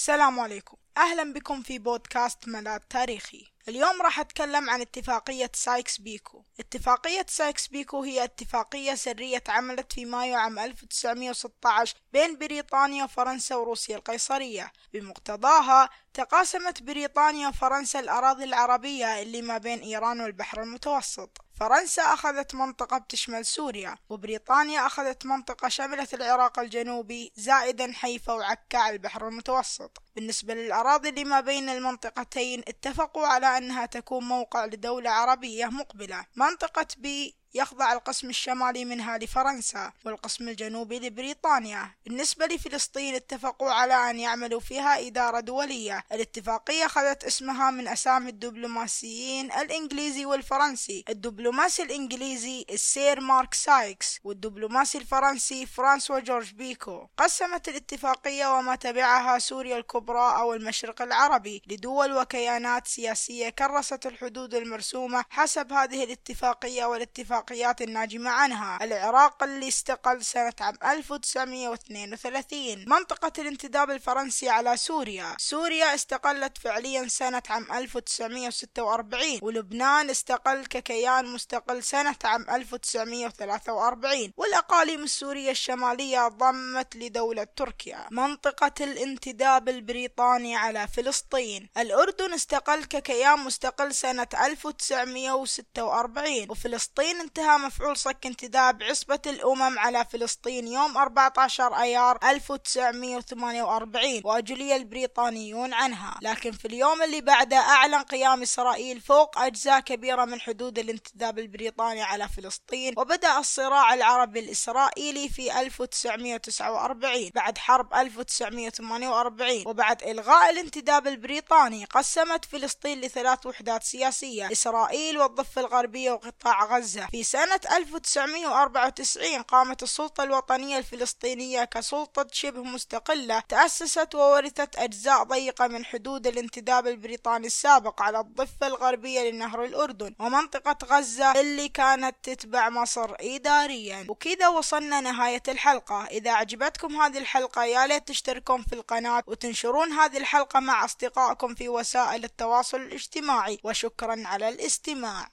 السلام عليكم. أهلا بكم في بودكاست ملاذ تاريخي. اليوم راح أتكلم عن اتفاقية سايكس بيكو. اتفاقية سايكس بيكو هي اتفاقية سرية عملت في مايو عام 1916 بين بريطانيا وفرنسا وروسيا القيصرية. بمقتضاها تقاسمت بريطانيا وفرنسا الأراضي العربية اللي ما بين إيران والبحر المتوسط. فرنسا أخذت منطقة بتشمل سوريا وبريطانيا أخذت منطقة شملت العراق الجنوبي زائدا حيفا وعكا البحر المتوسط. بالنسبة للأراضي اللي ما بين المنطقتين اتفقوا على أنها تكون موقع لدولة عربية مقبلة. منطقة بي يخضع القسم الشمالي منها لفرنسا والقسم الجنوبي لبريطانيا. بالنسبة لفلسطين اتفقوا على أن يعملوا فيها إدارة دولية. الاتفاقية أخذت اسمها من أسامي الدبلوماسيين الإنجليزي والفرنسي. الدبلوماسي الإنجليزي السير مارك سايكس والدبلوماسي الفرنسي فرانسوا جورج بيكو. قسمت الاتفاقية وما تبعها سوريا الكبرى أو المشرق العربي لدول وكيانات سياسية كرست الحدود المرسومة حسب هذه الاتفاقية والاتفاقية الاتفاقيات الناجمة عنها. العراق اللي استقل سنة عام 1932 منطقة الانتداب الفرنسي على سوريا. سوريا استقلت فعليا سنة عام 1946 ولبنان استقل ككيان مستقل سنة عام 1943 والأقاليم السورية الشمالية ضمت لدولة تركيا. منطقة الانتداب البريطاني على فلسطين. الأردن استقل ككيان مستقل سنة 1946 وفلسطين انتهى مفعول صك انتداب عصبة الأمم على فلسطين يوم 14 أيار 1948 وأجلي البريطانيون عنها. لكن في اليوم اللي بعده أعلن قيام إسرائيل فوق أجزاء كبيرة من حدود الانتداب البريطاني على فلسطين وبدأ الصراع العربي الإسرائيلي في 1949 بعد حرب 1948 وبعد إلغاء الانتداب البريطاني قسمت فلسطين لثلاث وحدات سياسية إسرائيل والضفة الغربية وقطاع غزة في سنة 1994 قامت السلطة الوطنية الفلسطينية كسلطة شبه مستقلة تأسست وورثت أجزاء ضيقة من حدود الانتداب البريطاني السابق على الضفة الغربية لنهر الأردن ومنطقة غزة اللي كانت تتبع مصر إداريا. وكذا وصلنا نهاية الحلقة. إذا عجبتكم هذه الحلقة يا ليت تشتركون في القناة وتنشرون هذه الحلقة مع أصدقائكم في وسائل التواصل الاجتماعي. وشكرا على الاستماع.